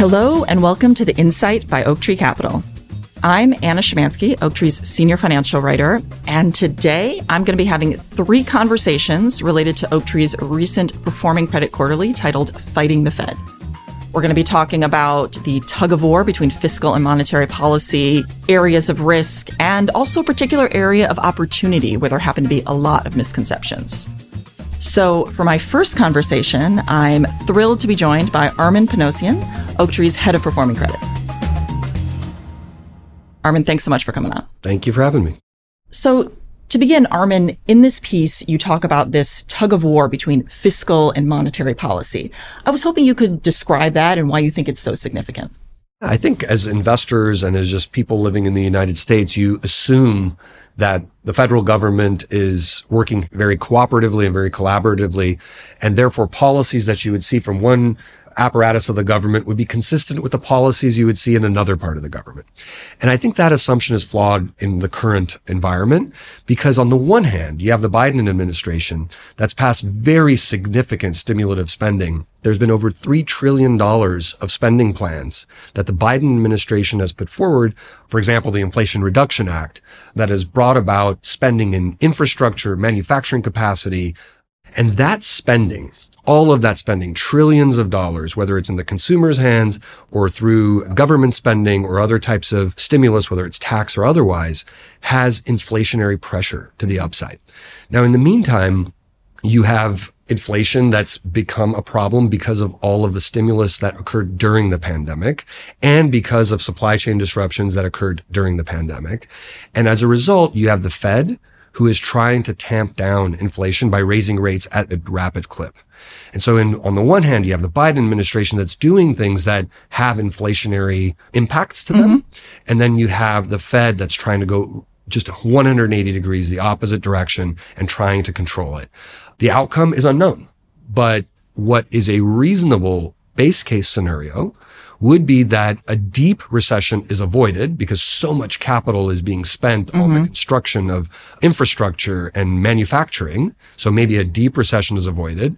Hello, and welcome to The Insight by Oaktree Capital. I'm Anna Szymanski, Oaktree's senior financial writer, and today I'm going to be having three conversations related to Oaktree's recent Performing Credit Quarterly titled Fighting the Fed. We're going to be talking about the tug of war between fiscal and monetary policy, areas of risk, and also a particular area of opportunity where there happen to be a lot of misconceptions. So, for my first conversation, I'm thrilled to be joined by Armen Panossian, Oaktree's head of performing credit. Armen, thanks so much for coming on. Thank you for having me. So, to begin, Armen, in this piece, you talk about this tug of war between fiscal and monetary policy. I was hoping you could describe that and why you think it's so significant. I think as investors and as just people living in the United States, you assume that the federal government is working very cooperatively and very collaboratively. And therefore policies that you would see from one apparatus of the government would be consistent with the policies you would see in another part of the government. And I think that assumption is flawed in the current environment because on the one hand, you have the Biden administration that's passed very significant stimulative spending. There's been over $3 trillion of spending plans that the Biden administration has put forward. For example, the Inflation Reduction Act that has brought about spending in infrastructure, manufacturing capacity, and that spending all of that spending, trillions of dollars, whether it's in the consumer's hands or through government spending or other types of stimulus, whether it's tax or otherwise, has inflationary pressure to the upside. Now, in the meantime, you have inflation that's become a problem because of all of the stimulus that occurred during the pandemic and because of supply chain disruptions that occurred during the pandemic. And as a result, you have the Fed who is trying to tamp down inflation by raising rates at a rapid clip. And so in, on the one hand, you have the Biden administration that's doing things that have inflationary impacts to them. Mm-hmm. And then you have the Fed that's trying to go just 180 degrees the opposite direction and trying to control it. The outcome is unknown, but what is a reasonable base case scenario would be that a deep recession is avoided because so much capital is being spent mm-hmm. on the mm-hmm. construction of infrastructure and manufacturing. So maybe a deep recession is avoided.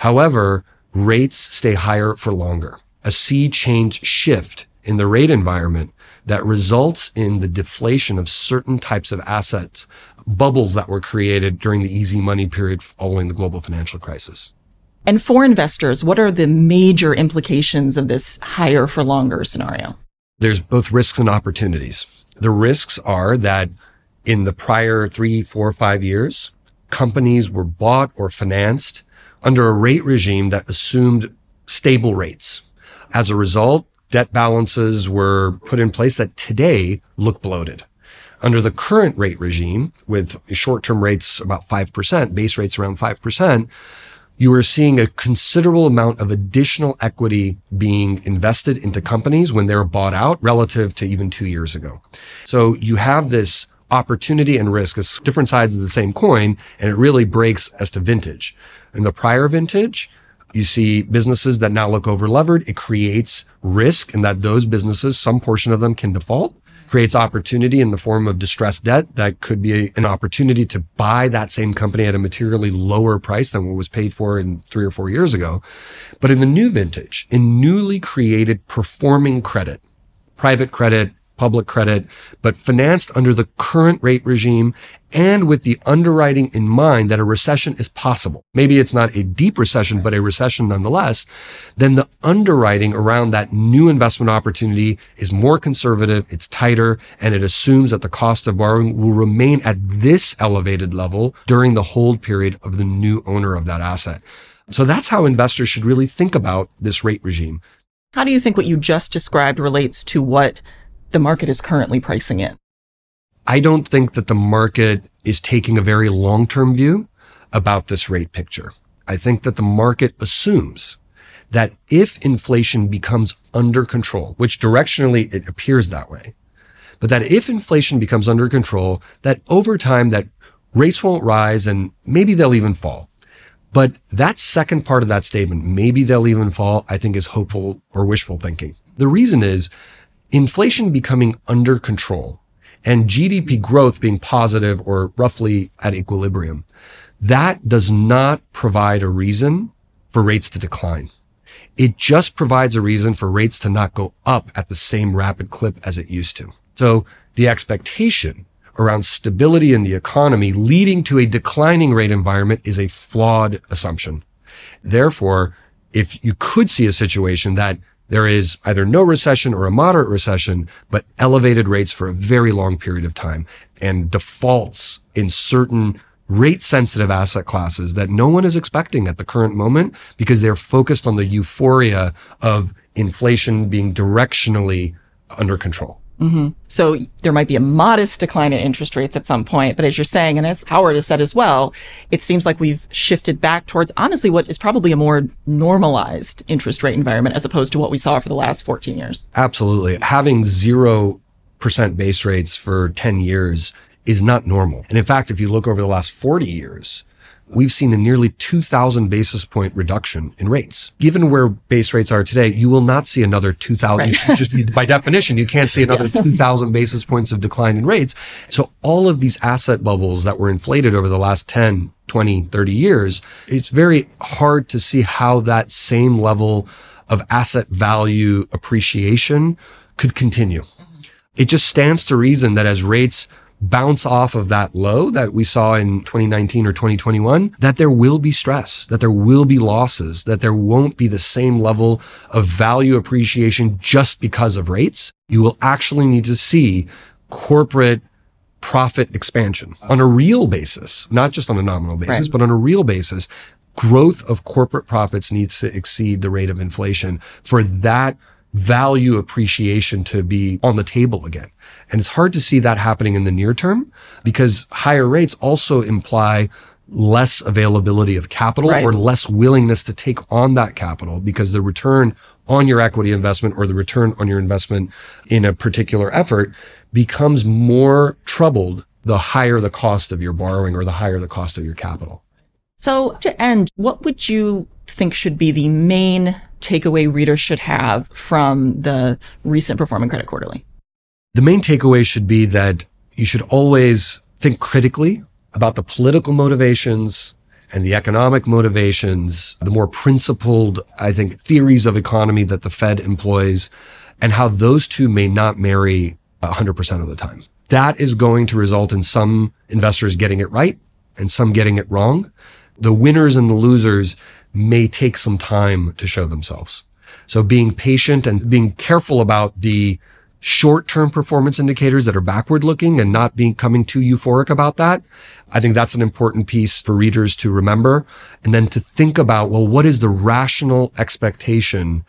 However, rates stay higher for longer. A sea change shift in the rate environment that results in the deflation of certain types of assets, bubbles that were created during the easy money period following the global financial crisis. And for investors, what are the major implications of this higher for longer scenario? There's both risks and opportunities. The risks are that in the prior three, four, five years, companies were bought or financed under a rate regime that assumed stable rates. As a result, debt balances were put in place that today look bloated. Under the current rate regime, with short-term rates about 5%, base rates around 5%, you are seeing a considerable amount of additional equity being invested into companies when they're bought out relative to even two years ago. So you have this opportunity and risk as different sides of the same coin, and it really breaks as to vintage. In the prior vintage, you see businesses that now look over levered. It creates risk in that those businesses, some portion of them can default creates opportunity in the form of distressed debt that could be an opportunity to buy that same company at a materially lower price than what was paid for in three or four years ago. But in the new vintage, in newly created performing credit, private credit, public credit, but financed under the current rate regime and with the underwriting in mind that a recession is possible. Maybe it's not a deep recession, but a recession nonetheless. Then the underwriting around that new investment opportunity is more conservative. It's tighter and it assumes that the cost of borrowing will remain at this elevated level during the hold period of the new owner of that asset. So that's how investors should really think about this rate regime. How do you think what you just described relates to what the market is currently pricing in? I don't think that the market is taking a very long-term view about this rate picture. I think that the market assumes that if inflation becomes under control, which directionally it appears that way, but that if inflation becomes under control, that over time that rates won't rise and maybe they'll even fall. But that second part of that statement, maybe they'll even fall, I think is hopeful or wishful thinking. The reason is inflation becoming under control and GDP growth being positive or roughly at equilibrium, that does not provide a reason for rates to decline. It just provides a reason for rates to not go up at the same rapid clip as it used to. So the expectation around stability in the economy leading to a declining rate environment is a flawed assumption. Therefore, if you could see a situation that there is either no recession or a moderate recession, but elevated rates for a very long period of time and defaults in certain rate sensitive asset classes that no one is expecting at the current moment because they're focused on the euphoria of inflation being directionally under control. Mm-hmm. So there might be a modest decline in interest rates at some point, but as you're saying, and as Howard has said as well, it seems like we've shifted back towards honestly what is probably a more normalized interest rate environment as opposed to what we saw for the last 14 years. Absolutely. Having zero percent base rates for 10 years is not normal. And in fact, if you look over the last 40 years, we've seen a nearly 2000 basis point reduction in rates. Given where base rates are today, you will not see another 2000. Right. just by definition, you can't see another yeah. 2000 basis points of decline in rates. So all of these asset bubbles that were inflated over the last 10, 20, 30 years, it's very hard to see how that same level of asset value appreciation could continue. Mm-hmm. It just stands to reason that as rates bounce off of that low that we saw in 2019 or 2021, that there will be stress, that there will be losses, that there won't be the same level of value appreciation just because of rates. You will actually need to see corporate profit expansion on a real basis, not just on a nominal basis, right. but on a real basis. Growth of corporate profits needs to exceed the rate of inflation for that value appreciation to be on the table again. And it's hard to see that happening in the near term because higher rates also imply less availability of capital right. or less willingness to take on that capital because the return on your equity investment or the return on your investment in a particular effort becomes more troubled the higher the cost of your borrowing or the higher the cost of your capital. So to end, what would you think should be the main takeaway readers should have from the recent performing credit quarterly? The main takeaway should be that you should always think critically about the political motivations and the economic motivations, the more principled, I think, theories of economy that the Fed employs and how those two may not marry 100% of the time. That is going to result in some investors getting it right and some getting it wrong. The winners and the losers may take some time to show themselves. So being patient and being careful about the short-term performance indicators that are backward looking and not being coming too euphoric about that. I think that's an important piece for readers to remember. And then to think about, well, what is the rational expectation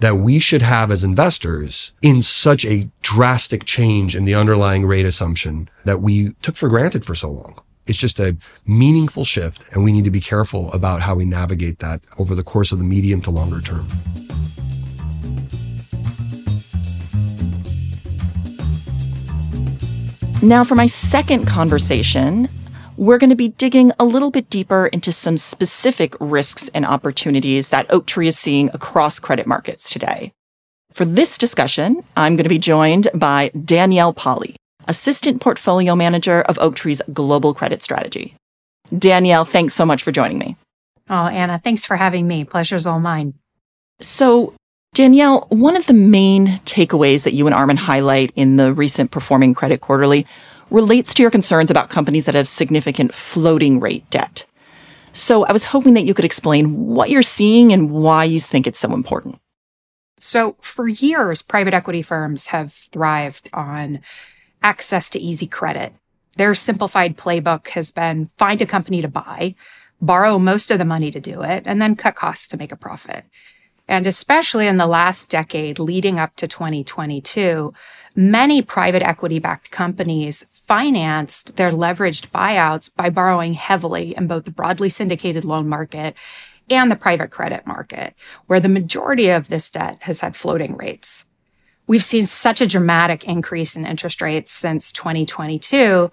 that we should have as investors in such a drastic change in the underlying rate assumption that we took for granted for so long? It's just a meaningful shift and we need to be careful about how we navigate that over the course of the medium to longer term. Now, for my second conversation, we're going to be digging a little bit deeper into some specific risks and opportunities that Oaktree is seeing across credit markets today. For this discussion, I'm going to be joined by Danielle Poli, Assistant Portfolio Manager of Oaktree's Global Credit Strategy. Danielle, thanks so much for joining me. Oh, Anna, thanks for having me. Pleasure's all mine. So, Danielle, one of the main takeaways that you and Armen highlight in the recent Performing Credit Quarterly relates to your concerns about companies that have significant floating rate debt. So, I was hoping that you could explain what you're seeing and why you think it's so important. So, for years, private equity firms have thrived on access to easy credit. Their simplified playbook has been find a company to buy, borrow most of the money to do it, and then cut costs to make a profit. And especially in the last decade leading up to 2022, many private equity backed companies financed their leveraged buyouts by borrowing heavily in both the broadly syndicated loan market and the private credit market, where the majority of this debt has had floating rates. We've seen such a dramatic increase in interest rates since 2022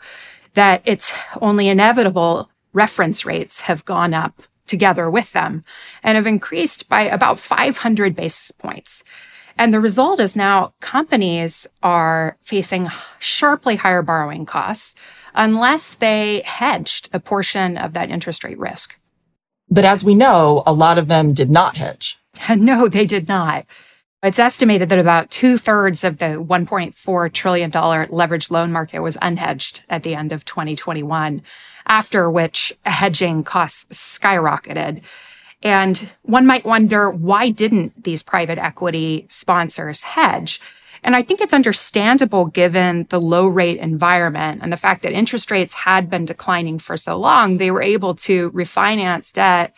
that it's only inevitable reference rates have gone up together with them and have increased by about 500 basis points. And the result is now companies are facing sharply higher borrowing costs unless they hedged a portion of that interest rate risk. But as we know, a lot of them did not hedge. no, they did not. It's estimated that about two thirds of the $1.4 trillion leveraged loan market was unhedged at the end of 2021, after which hedging costs skyrocketed. And one might wonder why didn't these private equity sponsors hedge? And I think it's understandable given the low rate environment and the fact that interest rates had been declining for so long, they were able to refinance debt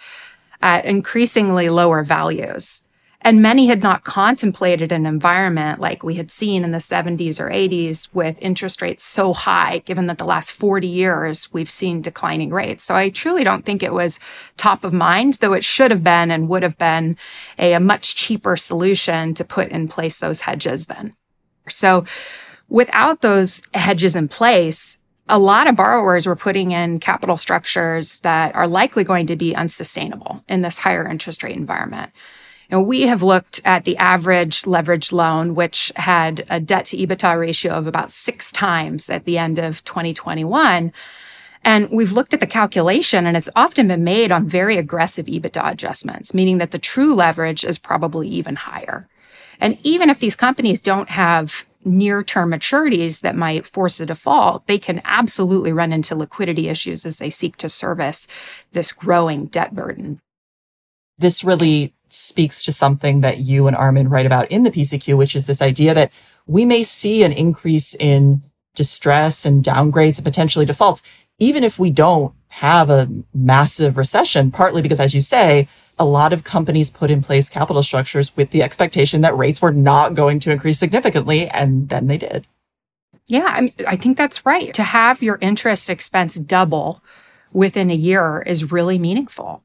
at increasingly lower values. And many had not contemplated an environment like we had seen in the 70s or 80s with interest rates so high, given that the last 40 years we've seen declining rates. So I truly don't think it was top of mind, though it should have been and would have been a, a much cheaper solution to put in place those hedges then. So without those hedges in place, a lot of borrowers were putting in capital structures that are likely going to be unsustainable in this higher interest rate environment. And we have looked at the average leveraged loan, which had a debt to EBITDA ratio of about six times at the end of 2021. And we've looked at the calculation and it's often been made on very aggressive EBITDA adjustments, meaning that the true leverage is probably even higher. And even if these companies don't have near term maturities that might force a default, they can absolutely run into liquidity issues as they seek to service this growing debt burden. This really speaks to something that you and Armen write about in the PCQ, which is this idea that we may see an increase in distress and downgrades and potentially defaults, even if we don't have a massive recession, partly because, as you say, a lot of companies put in place capital structures with the expectation that rates were not going to increase significantly, and then they did. Yeah, I, mean, I think that's right. To have your interest expense double within a year is really meaningful.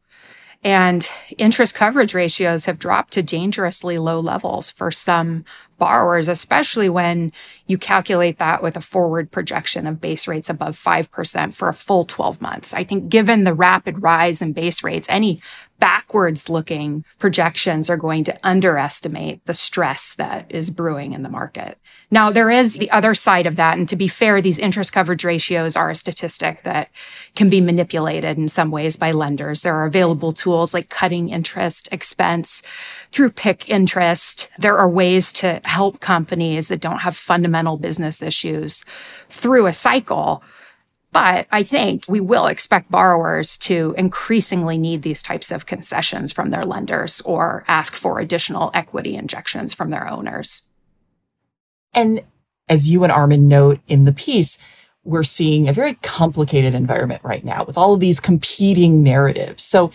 And interest coverage ratios have dropped to dangerously low levels for some borrowers, especially when you calculate that with a forward projection of base rates above 5% for a full 12 months. I think given the rapid rise in base rates, any backwards looking projections are going to underestimate the stress that is brewing in the market. Now, there is the other side of that. And to be fair, these interest coverage ratios are a statistic that can be manipulated in some ways by lenders. There are available tools like cutting interest expense through pick interest. There are ways to help companies that don't have fundamental business issues through a cycle but I think we will expect borrowers to increasingly need these types of concessions from their lenders or ask for additional equity injections from their owners. And as you and Armen note in the piece, we're seeing a very complicated environment right now with all of these competing narratives. So,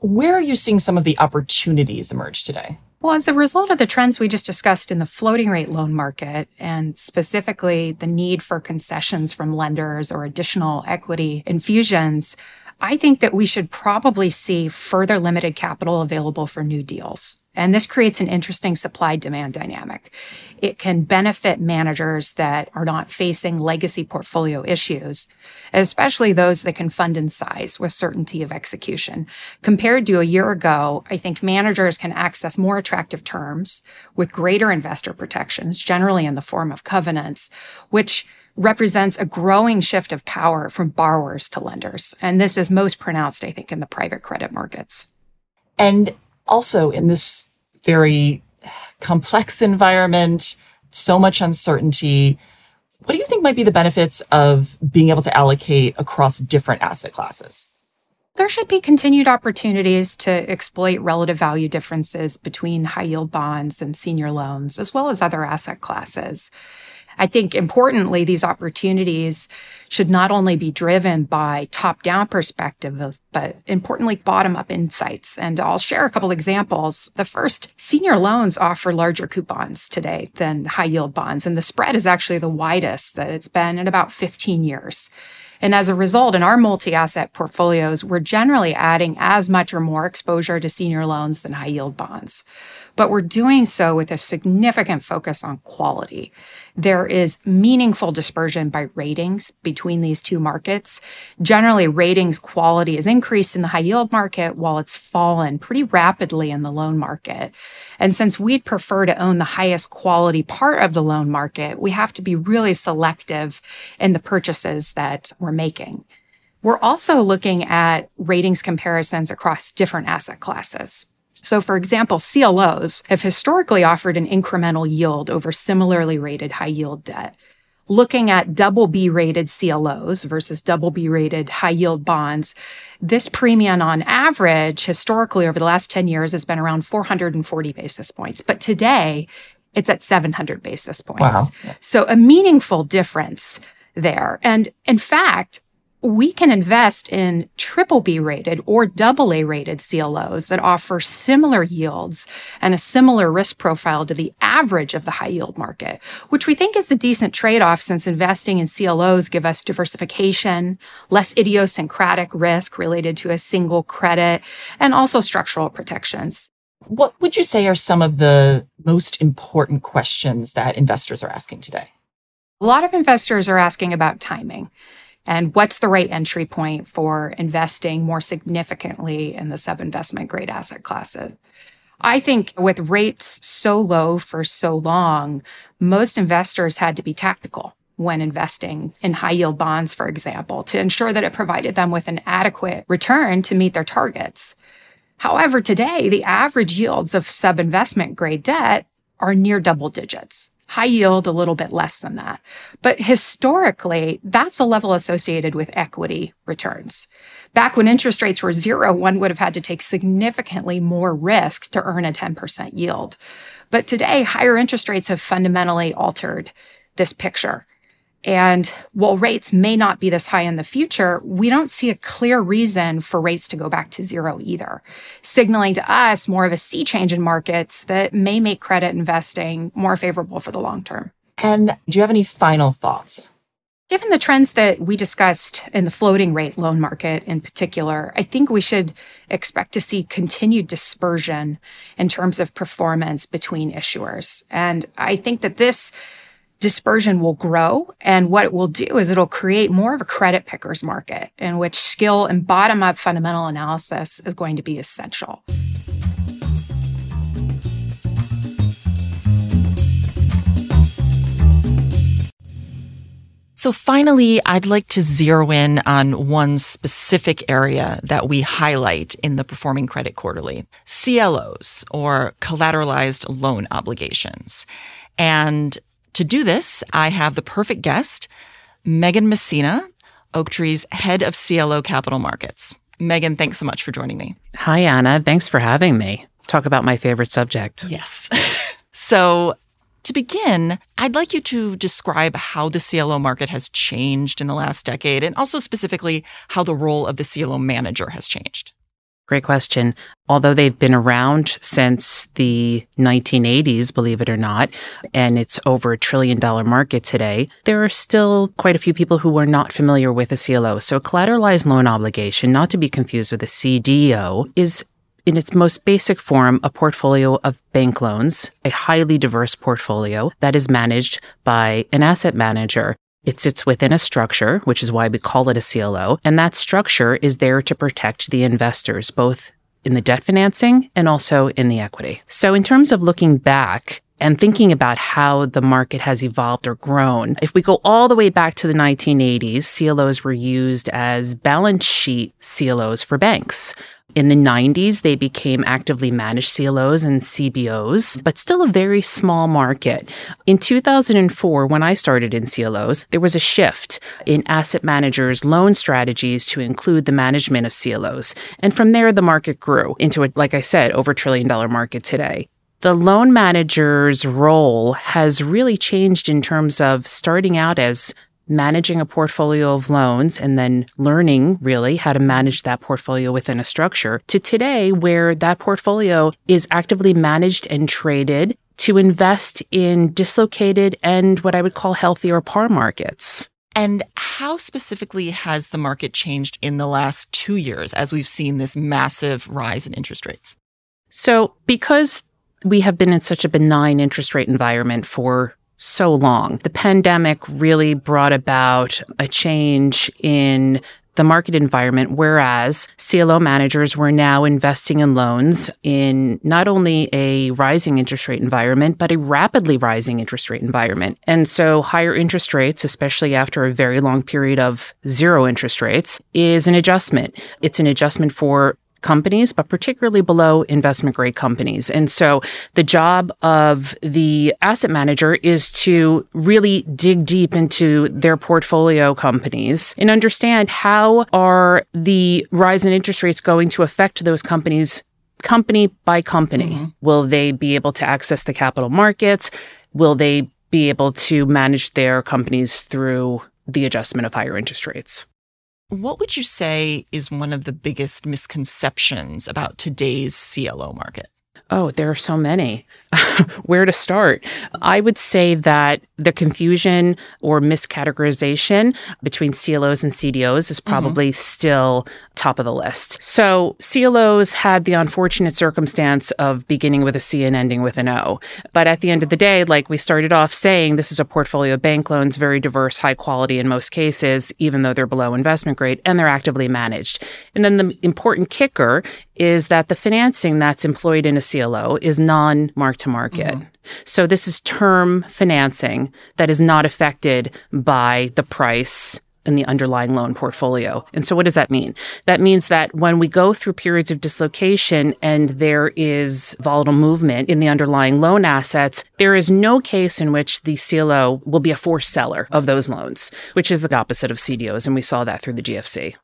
where are you seeing some of the opportunities emerge today? Well, as a result of the trends we just discussed in the floating rate loan market, and specifically the need for concessions from lenders or additional equity infusions, I think that we should probably see further limited capital available for new deals. And this creates an interesting supply demand dynamic. It can benefit managers that are not facing legacy portfolio issues, especially those that can fund in size with certainty of execution. Compared to a year ago, I think managers can access more attractive terms with greater investor protections, generally in the form of covenants, which represents a growing shift of power from borrowers to lenders. And this is most pronounced, I think, in the private credit markets. And also in this very complex environment, so much uncertainty, what do you think might be the benefits of being able to allocate across different asset classes? There should be continued opportunities to exploit relative value differences between high yield bonds and senior loans, as well as other asset classes. I think importantly, these opportunities should not only be driven by top down perspective, but importantly, bottom up insights. And I'll share a couple examples. The first, senior loans offer larger coupons today than high yield bonds. And the spread is actually the widest that it's been in about 15 years. And as a result, in our multi asset portfolios, we're generally adding as much or more exposure to senior loans than high yield bonds. But we're doing so with a significant focus on quality. There is meaningful dispersion by ratings between these two markets. Generally, ratings quality is increased in the high yield market while it's fallen pretty rapidly in the loan market. And since we'd prefer to own the highest quality part of the loan market, we have to be really selective in the purchases that we're making. We're also looking at ratings comparisons across different asset classes. So, for example, CLOs have historically offered an incremental yield over similarly rated high yield debt. Looking at double B rated CLOs versus double B rated high yield bonds, this premium on average historically over the last 10 years has been around 440 basis points. But today it's at 700 basis points. Wow. So a meaningful difference there. And in fact, we can invest in triple B rated or double A rated CLOs that offer similar yields and a similar risk profile to the average of the high yield market, which we think is a decent trade off since investing in CLOs give us diversification, less idiosyncratic risk related to a single credit, and also structural protections. What would you say are some of the most important questions that investors are asking today? A lot of investors are asking about timing and what's the right entry point for investing more significantly in the sub investment grade asset classes. I think with rates so low for so long, most investors had to be tactical when investing in high yield bonds, for example, to ensure that it provided them with an adequate return to meet their targets. However, today, the average yields of sub investment grade debt are near double digits. High yield, a little bit less than that. But historically, that's a level associated with equity returns. Back when interest rates were zero, one would have had to take significantly more risk to earn a 10% yield. But today, higher interest rates have fundamentally altered this picture. And while rates may not be this high in the future, we don't see a clear reason for rates to go back to zero either, signaling to us more of a sea change in markets that may make credit investing more favorable for the long term. And do you have any final thoughts? Given the trends that we discussed in the floating rate loan market in particular, I think we should expect to see continued dispersion in terms of performance between issuers. And I think that this dispersion will grow. And what it will do is it'll create more of a credit pickers market in which skill and bottom up fundamental analysis is going to be essential. So finally, I'd like to zero in on one specific area that we highlight in the Performing Credit Quarterly, CLOs or collateralized loan obligations. And to do this, I have the perfect guest, Megan Messina, Oaktree's head of CLO capital markets. Megan, thanks so much for joining me. Hi, Anna. Thanks for having me. Let's talk about my favorite subject. Yes. so, to begin, I'd like you to describe how the CLO market has changed in the last decade and also specifically how the role of the CLO manager has changed. Great question. Although they've been around since the 1980s, believe it or not, and it's over a trillion dollar market today, there are still quite a few people who are not familiar with a CLO. So, a collateralized loan obligation, not to be confused with a CDO, is in its most basic form, a portfolio of bank loans, a highly diverse portfolio that is managed by an asset manager it sits within a structure, which is why we call it a CLO. And that structure is there to protect the investors, both in the debt financing and also in the equity. So in terms of looking back, and thinking about how the market has evolved or grown. If we go all the way back to the 1980s, CLOs were used as balance sheet CLOs for banks. In the 90s, they became actively managed CLOs and CBOs, but still a very small market. In 2004, when I started in CLOs, there was a shift in asset managers' loan strategies to include the management of CLOs. And from there, the market grew into a, like I said, over trillion dollar market today the loan manager's role has really changed in terms of starting out as managing a portfolio of loans and then learning really how to manage that portfolio within a structure to today where that portfolio is actively managed and traded to invest in dislocated and what I would call healthier par markets. And how specifically has the market changed in the last two years as we've seen this massive rise in interest rates? So, because we have been in such a benign interest rate environment for so long. The pandemic really brought about a change in the market environment, whereas CLO managers were now investing in loans in not only a rising interest rate environment, but a rapidly rising interest rate environment. And so higher interest rates, especially after a very long period of zero interest rates, is an adjustment. It's an adjustment for companies, but particularly below investment grade companies. And so the job of the asset manager is to really dig deep into their portfolio companies and understand how are the rise in interest rates going to affect those companies company by company. Mm-hmm. Will they be able to access the capital markets? Will they be able to manage their companies through the adjustment of higher interest rates? What would you say is one of the biggest misconceptions about today's CLO market? Oh, there are so many. Where to start? I would say that the confusion or miscategorization between CLOs and CDOs is mm-hmm. probably mm-hmm. still top of the list. So, CLOs had the unfortunate circumstance of beginning with a C and ending with an O. But at the end of the day, like we started off saying, this is a portfolio of bank loans, very diverse, high quality in most cases, even though they're below investment grade, and they're actively managed. And then the important kicker is that the financing that's employed in a CLO is non mark to market. Mm-hmm. So this is term financing that is not affected by the price in the underlying loan portfolio. And so what does that mean? That means that when we go through periods of dislocation and there is volatile movement in the underlying loan assets, there is no case in which the CLO will be a forced seller of those loans, which is the opposite of CDOs. And we saw that through the GFC.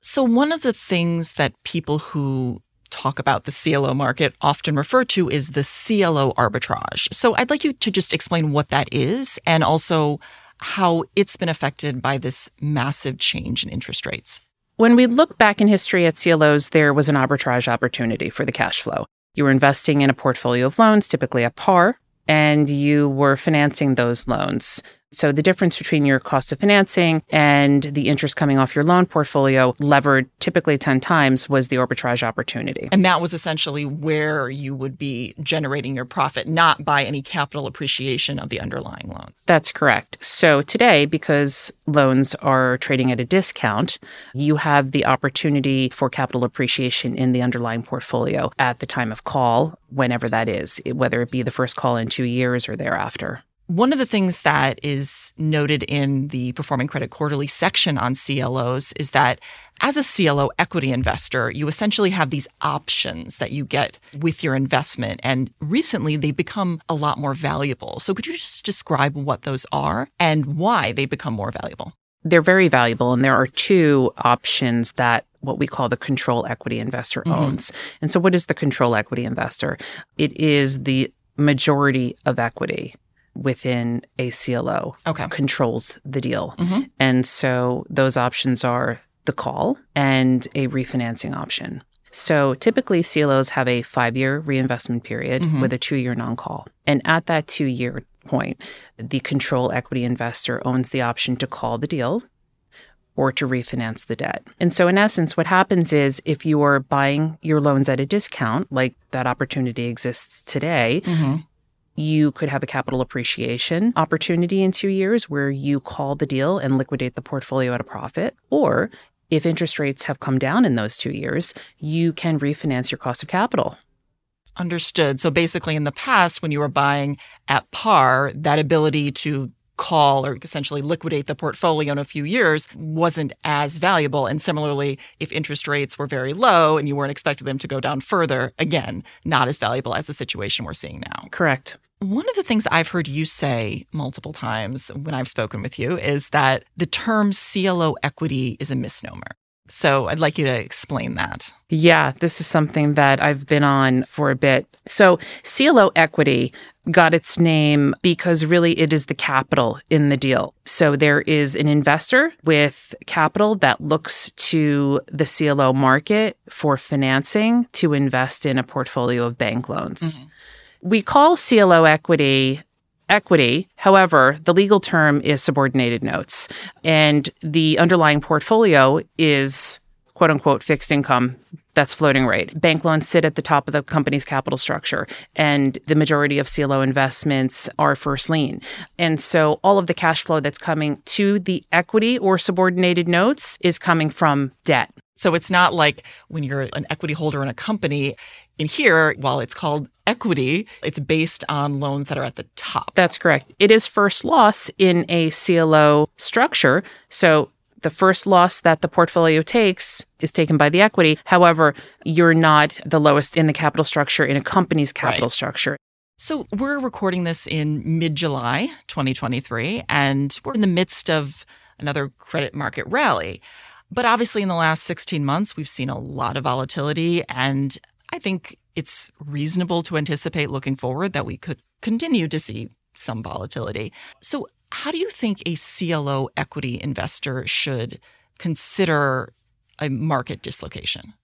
So, one of the things that people who talk about the CLO market often refer to is the CLO arbitrage. So, I'd like you to just explain what that is and also how it's been affected by this massive change in interest rates. When we look back in history at CLOs, there was an arbitrage opportunity for the cash flow. You were investing in a portfolio of loans, typically at par, and you were financing those loans. So the difference between your cost of financing and the interest coming off your loan portfolio levered typically 10 times was the arbitrage opportunity. And that was essentially where you would be generating your profit, not by any capital appreciation of the underlying loans. That's correct. So today, because loans are trading at a discount, you have the opportunity for capital appreciation in the underlying portfolio at the time of call, whenever that is, whether it be the first call in two years or thereafter. One of the things that is noted in the Performing Credit Quarterly section on CLOs is that as a CLO equity investor, you essentially have these options that you get with your investment. And recently they become a lot more valuable. So could you just describe what those are and why they become more valuable? They're very valuable. And there are two options that what we call the control equity investor mm-hmm. owns. And so what is the control equity investor? It is the majority of equity within a CLO okay. controls the deal. Mm-hmm. And so those options are the call and a refinancing option. So typically CLOs have a five year reinvestment period mm-hmm. with a two year non call. And at that two year point, the control equity investor owns the option to call the deal or to refinance the debt. And so, in essence, what happens is if you are buying your loans at a discount, like that opportunity exists today, mm-hmm you could have a capital appreciation opportunity in two years where you call the deal and liquidate the portfolio at a profit. Or if interest rates have come down in those two years, you can refinance your cost of capital. Understood. So basically, in the past, when you were buying at par, that ability to call or essentially liquidate the portfolio in a few years wasn't as valuable. And similarly, if interest rates were very low and you weren't expecting them to go down further, again, not as valuable as the situation we're seeing now. Correct. One of the things I've heard you say multiple times when I've spoken with you is that the term CLO equity is a misnomer. So I'd like you to explain that. Yeah, this is something that I've been on for a bit. So CLO equity got its name because really it is the capital in the deal. So there is an investor with capital that looks to the CLO market for financing to invest in a portfolio of bank loans. Mm-hmm. We call CLO equity equity. However, the legal term is subordinated notes, and the underlying portfolio is quote unquote fixed income that's floating rate. Bank loans sit at the top of the company's capital structure, and the majority of CLO investments are first lien. And so all of the cash flow that's coming to the equity or subordinated notes is coming from debt. So it's not like when you're an equity holder in a company. In here, while it's called equity, it's based on loans that are at the top. That's correct. It is first loss in a CLO structure. So The first loss that the portfolio takes is taken by the equity. However, you're not the lowest in the capital structure in a company's capital right. structure. So we're recording this in mid July 2023, and we're in the midst of another credit market rally. But obviously, in the last 16 months, we've seen a lot of volatility. And I think it's reasonable to anticipate looking forward that we could continue to see some volatility. So, how do you think a CLO equity investor should consider a market dislocation?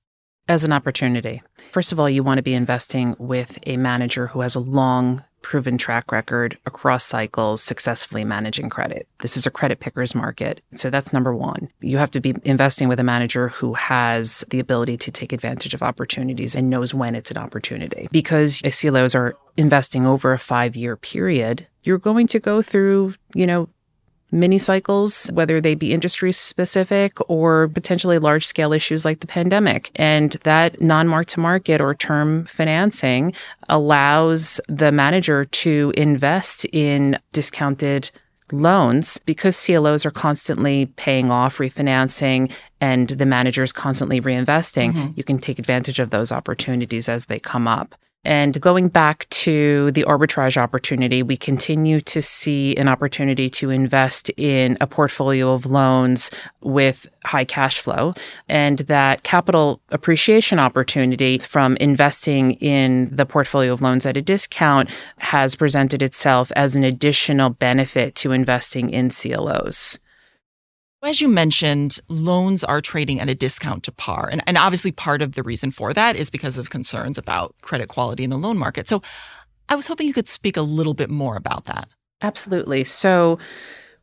As an opportunity. First of all, you want to be investing with a manager who has a long proven track record across cycles successfully managing credit. This is a credit pickers market. So that's number one. You have to be investing with a manager who has the ability to take advantage of opportunities and knows when it's an opportunity. Because CLOs are investing over a five year period, you're going to go through, you know, mini cycles, whether they be industry specific or potentially large scale issues like the pandemic. And that non mark to market or term financing allows the manager to invest in discounted loans because CLOs are constantly paying off, refinancing, and the manager is constantly reinvesting. Mm-hmm. You can take advantage of those opportunities as they come up. And going back to the arbitrage opportunity, we continue to see an opportunity to invest in a portfolio of loans with high cash flow. And that capital appreciation opportunity from investing in the portfolio of loans at a discount has presented itself as an additional benefit to investing in CLOs. As you mentioned, loans are trading at a discount to par. And, and obviously, part of the reason for that is because of concerns about credit quality in the loan market. So I was hoping you could speak a little bit more about that. Absolutely. So,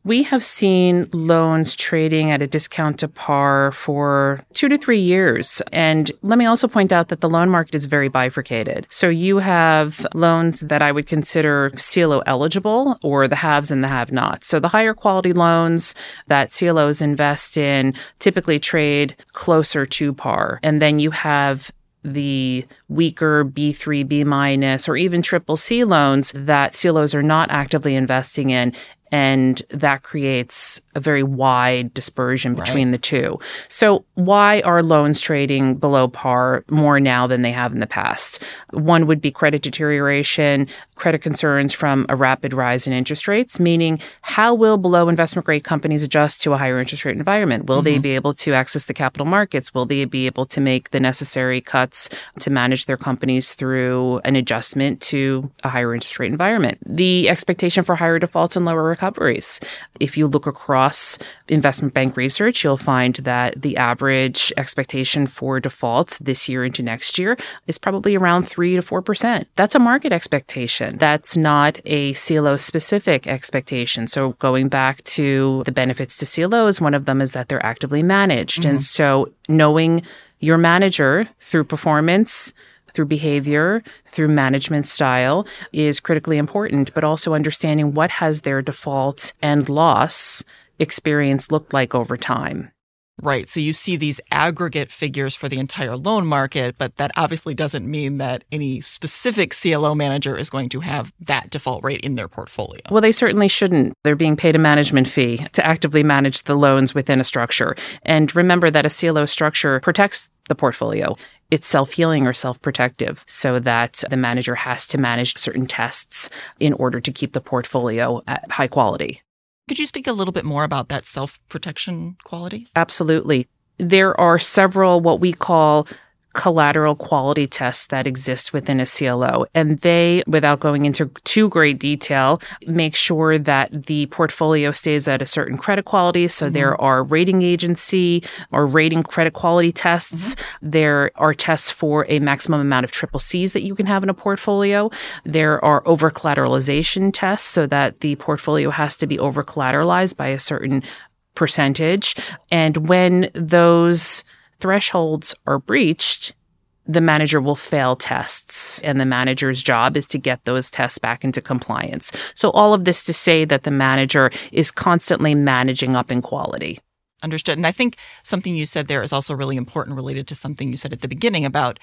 we have seen loans trading at a discount to par for two to three years. And let me also point out that the loan market is very bifurcated. So you have loans that I would consider CLO eligible or the haves and the have nots. So the higher quality loans that CLOs invest in typically trade closer to par. And then you have the weaker B3, B minus, or even triple C loans that CLOs are not actively investing in and that creates a very wide dispersion between right. the two. So, why are loans trading below par more now than they have in the past? One would be credit deterioration, credit concerns from a rapid rise in interest rates, meaning how will below investment grade companies adjust to a higher interest rate environment? Will mm-hmm. they be able to access the capital markets? Will they be able to make the necessary cuts to manage their companies through an adjustment to a higher interest rate environment? The expectation for higher defaults and lower recoveries. If you look across investment bank research, you'll find that the average expectation for defaults this year into next year is probably around 3 to 4%. That's a market expectation. That's not a CLO specific expectation. So going back to the benefits to CLOs, one of them is that they're actively managed. Mm-hmm. And so knowing your manager through performance, through behavior, through management style is critically important, but also understanding what has their default and loss experience looked like over time. Right. So you see these aggregate figures for the entire loan market, but that obviously doesn't mean that any specific CLO manager is going to have that default rate in their portfolio. Well, they certainly shouldn't. They're being paid a management fee to actively manage the loans within a structure. And remember that a CLO structure protects the portfolio. It's self healing or self protective so that the manager has to manage certain tests in order to keep the portfolio at high quality. Could you speak a little bit more about that self protection quality? Absolutely. There are several what we call collateral quality tests that exist within a CLO. And they, without going into too great detail, make sure that the portfolio stays at a certain credit quality. So mm-hmm. there are rating agency or rating credit quality tests. Mm-hmm. There are tests for a maximum amount of triple C's that you can have in a portfolio. There are over collateralization tests so that the portfolio has to be over collateralized by a certain percentage. And when those thresholds are breached, the manager will fail tests and the manager's job is to get those tests back into compliance. So all of this to say that the manager is constantly managing up in quality. Understood. And I think something you said there is also really important related to something you said at the beginning about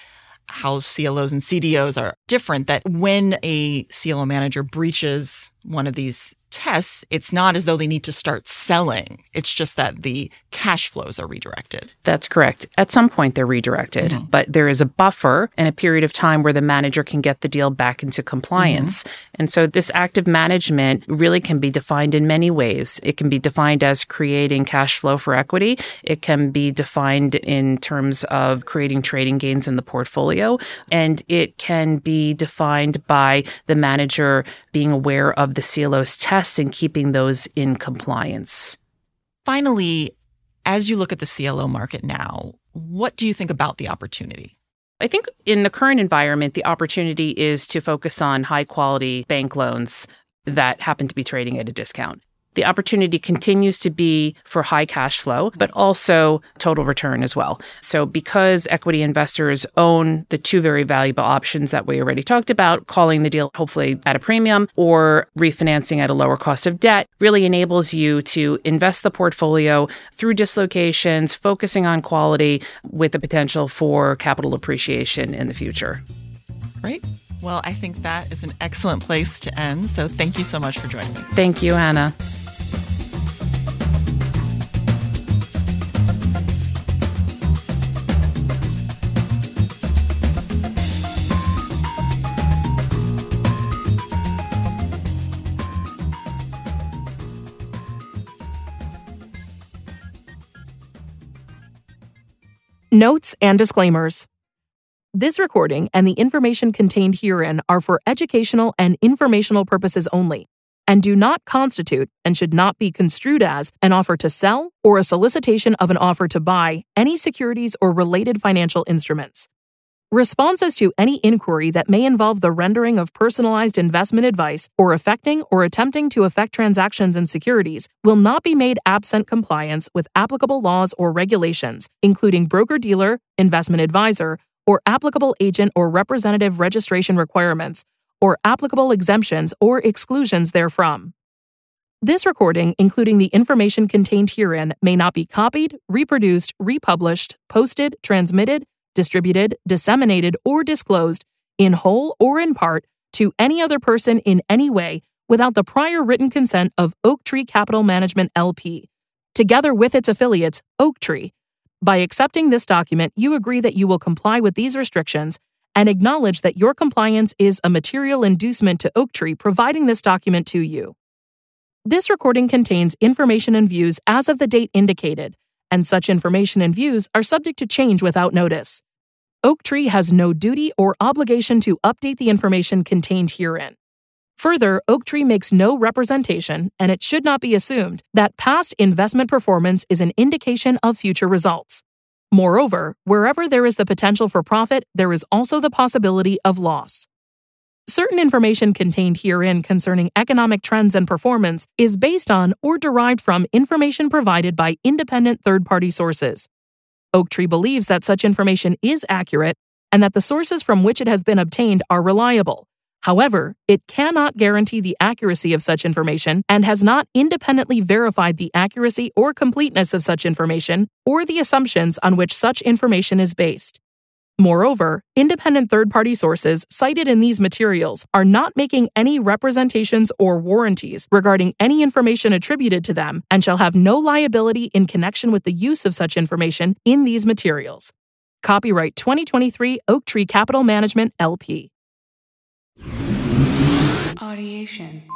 how CLOs and CDOs are different that when a CLO manager breaches one of these tests, it's not as though they need to start selling. It's just that the cash flows are redirected. That's correct. At some point, they're redirected, mm-hmm. but there is a buffer and a period of time where the manager can get the deal back into compliance. Mm-hmm. And so, this active management really can be defined in many ways. It can be defined as creating cash flow for equity, it can be defined in terms of creating trading gains in the portfolio, and it can be defined by the manager being aware of the CLO's tests and keeping those in compliance. Finally, as you look at the CLO market now, what do you think about the opportunity? I think in the current environment, the opportunity is to focus on high quality bank loans that happen to be trading at a discount the opportunity continues to be for high cash flow, but also total return as well. So, because equity investors own the two very valuable options that we already talked about, calling the deal hopefully at a premium or refinancing at a lower cost of debt really enables you to invest the portfolio through dislocations, focusing on quality with the potential for capital appreciation in the future. Right. Well, I think that is an excellent place to end. So thank you so much for joining me. Thank you, Anna. Notes and disclaimers. This recording and the information contained herein are for educational and informational purposes only and do not constitute and should not be construed as an offer to sell or a solicitation of an offer to buy any securities or related financial instruments. Responses to any inquiry that may involve the rendering of personalized investment advice or affecting or attempting to affect transactions in securities will not be made absent compliance with applicable laws or regulations, including broker dealer, investment advisor, or applicable agent or representative registration requirements, or applicable exemptions or exclusions therefrom. This recording, including the information contained herein, may not be copied, reproduced, republished, posted, transmitted, distributed, disseminated, or disclosed in whole or in part to any other person in any way without the prior written consent of Oaktree Capital Management LP, together with its affiliates, Oaktree, by accepting this document, you agree that you will comply with these restrictions and acknowledge that your compliance is a material inducement to Oaktree providing this document to you. This recording contains information and views as of the date indicated, and such information and views are subject to change without notice. Oaktree has no duty or obligation to update the information contained herein. Further, Oaktree makes no representation, and it should not be assumed, that past investment performance is an indication of future results. Moreover, wherever there is the potential for profit, there is also the possibility of loss. Certain information contained herein concerning economic trends and performance is based on or derived from information provided by independent third party sources. Oaktree believes that such information is accurate and that the sources from which it has been obtained are reliable, However, it cannot guarantee the accuracy of such information and has not independently verified the accuracy or completeness of such information or the assumptions on which such information is based. Moreover, independent third party sources cited in these materials are not making any representations or warranties regarding any information attributed to them and shall have no liability in connection with the use of such information in these materials. Copyright 2023 Oaktree Capital Management LP. Audiation.